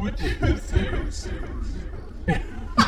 Would you say?